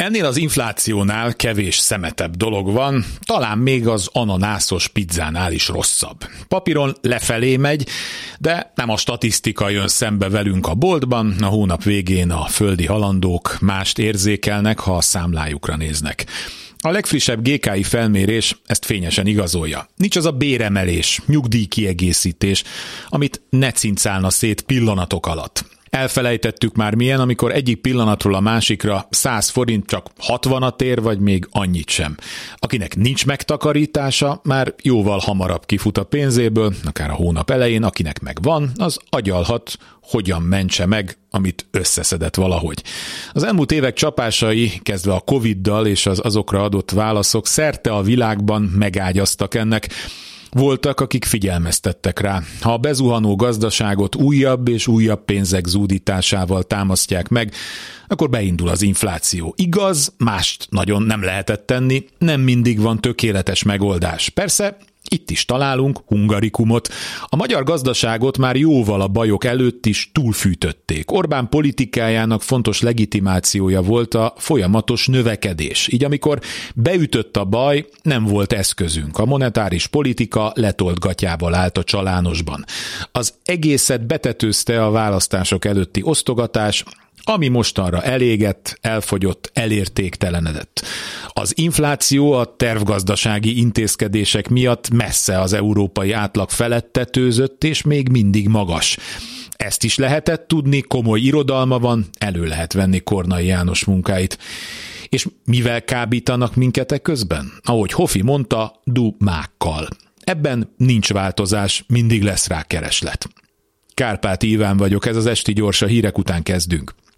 Ennél az inflációnál kevés szemetebb dolog van, talán még az ananászos pizzánál is rosszabb. Papíron lefelé megy, de nem a statisztika jön szembe velünk a boltban, a hónap végén a földi halandók mást érzékelnek, ha a számlájukra néznek. A legfrissebb GKI felmérés ezt fényesen igazolja. Nincs az a béremelés, nyugdíjkiegészítés, amit ne cincálna szét pillanatok alatt. Elfelejtettük már milyen, amikor egyik pillanatról a másikra 100 forint csak 60 ér, vagy még annyit sem. Akinek nincs megtakarítása, már jóval hamarabb kifut a pénzéből, akár a hónap elején, akinek meg van, az agyalhat, hogyan mentse meg, amit összeszedett valahogy. Az elmúlt évek csapásai, kezdve a Covid-dal és az azokra adott válaszok szerte a világban megágyaztak ennek, voltak, akik figyelmeztettek rá. Ha a bezuhanó gazdaságot újabb és újabb pénzek zúdításával támasztják meg, akkor beindul az infláció. Igaz, mást nagyon nem lehetett tenni, nem mindig van tökéletes megoldás. Persze itt is találunk hungarikumot. A magyar gazdaságot már jóval a bajok előtt is túlfűtötték. Orbán politikájának fontos legitimációja volt a folyamatos növekedés. Így amikor beütött a baj, nem volt eszközünk. A monetáris politika letolt gatyával állt a csalánosban. Az egészet betetőzte a választások előtti osztogatás, ami mostanra elégett, elfogyott, elértéktelenedett. Az infláció a tervgazdasági intézkedések miatt messze az európai átlag felett tetőzött, és még mindig magas. Ezt is lehetett tudni, komoly irodalma van, elő lehet venni Kornai János munkáit. És mivel kábítanak minket közben? Ahogy Hofi mondta, dumákkal. Ebben nincs változás, mindig lesz rá kereslet. Kárpát Iván vagyok, ez az Esti Gyors, a hírek után kezdünk.